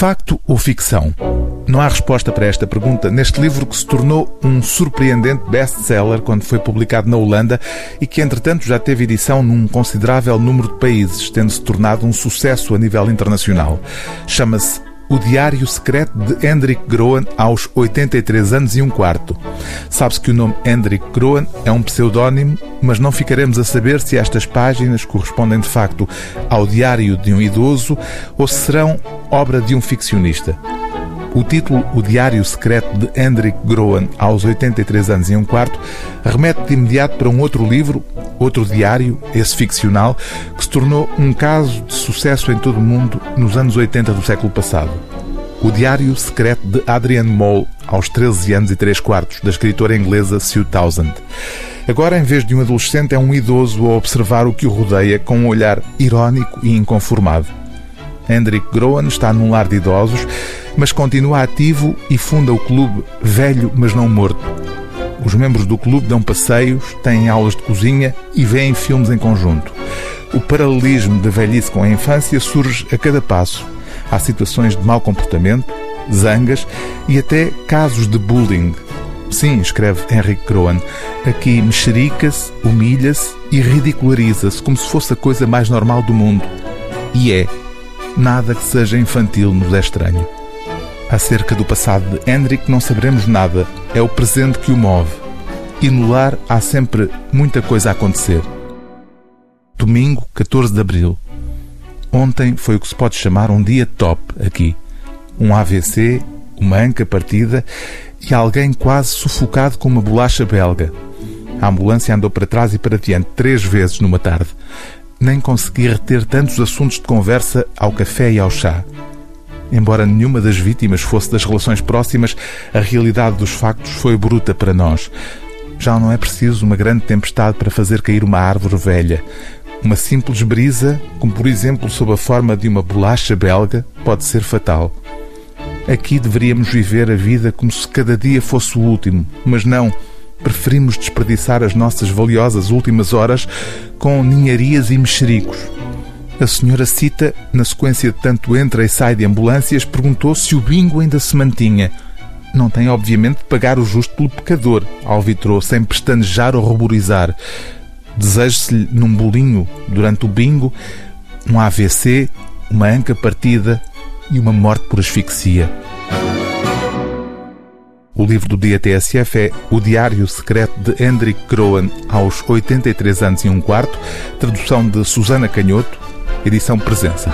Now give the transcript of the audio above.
Facto ou ficção? Não há resposta para esta pergunta neste livro que se tornou um surpreendente best-seller quando foi publicado na Holanda e que, entretanto, já teve edição num considerável número de países, tendo-se tornado um sucesso a nível internacional. Chama-se o Diário Secreto de Hendrik Groen aos 83 anos e um quarto. Sabe-se que o nome Hendrik Groen é um pseudónimo, mas não ficaremos a saber se estas páginas correspondem de facto ao diário de um idoso ou se serão obra de um ficcionista. O título O Diário Secreto de Hendrik Groen, aos 83 anos e um quarto, remete de imediato para um outro livro, outro diário, esse ficcional, que se tornou um caso de sucesso em todo o mundo nos anos 80 do século passado. O Diário Secreto de Adrian Mole, aos 13 anos e 3 quartos, da escritora inglesa Sue Townsend. Agora, em vez de um adolescente, é um idoso a observar o que o rodeia com um olhar irónico e inconformado. Hendrik Groen está num lar de idosos mas continua ativo e funda o clube Velho Mas Não Morto. Os membros do clube dão passeios, têm aulas de cozinha e veem filmes em conjunto. O paralelismo da velhice com a infância surge a cada passo. Há situações de mau comportamento, zangas e até casos de bullying. Sim, escreve Henrique Croan, aqui mexerica-se, humilha-se e ridiculariza-se como se fosse a coisa mais normal do mundo. E é. Nada que seja infantil nos é estranho. Acerca do passado de Hendrik não saberemos nada, é o presente que o move. E no lar há sempre muita coisa a acontecer. Domingo, 14 de abril. Ontem foi o que se pode chamar um dia top aqui. Um AVC, uma anca partida e alguém quase sufocado com uma bolacha belga. A ambulância andou para trás e para diante três vezes numa tarde. Nem consegui reter tantos assuntos de conversa ao café e ao chá. Embora nenhuma das vítimas fosse das relações próximas, a realidade dos factos foi bruta para nós. Já não é preciso uma grande tempestade para fazer cair uma árvore velha. Uma simples brisa, como por exemplo sob a forma de uma bolacha belga, pode ser fatal. Aqui deveríamos viver a vida como se cada dia fosse o último, mas não. Preferimos desperdiçar as nossas valiosas últimas horas com ninharias e mexericos. A senhora Cita, na sequência de tanto entra e sai de ambulâncias, perguntou se o bingo ainda se mantinha. Não tem, obviamente, de pagar o justo pelo pecador, alvitrou, sem pestanejar ou ruborizar. Desejo-se-lhe, num bolinho, durante o bingo, um AVC, uma anca partida e uma morte por asfixia. O livro do dia TSF é O Diário Secreto de Hendrik Croan, aos 83 anos e um quarto, tradução de Susana Canhoto, edição Presença.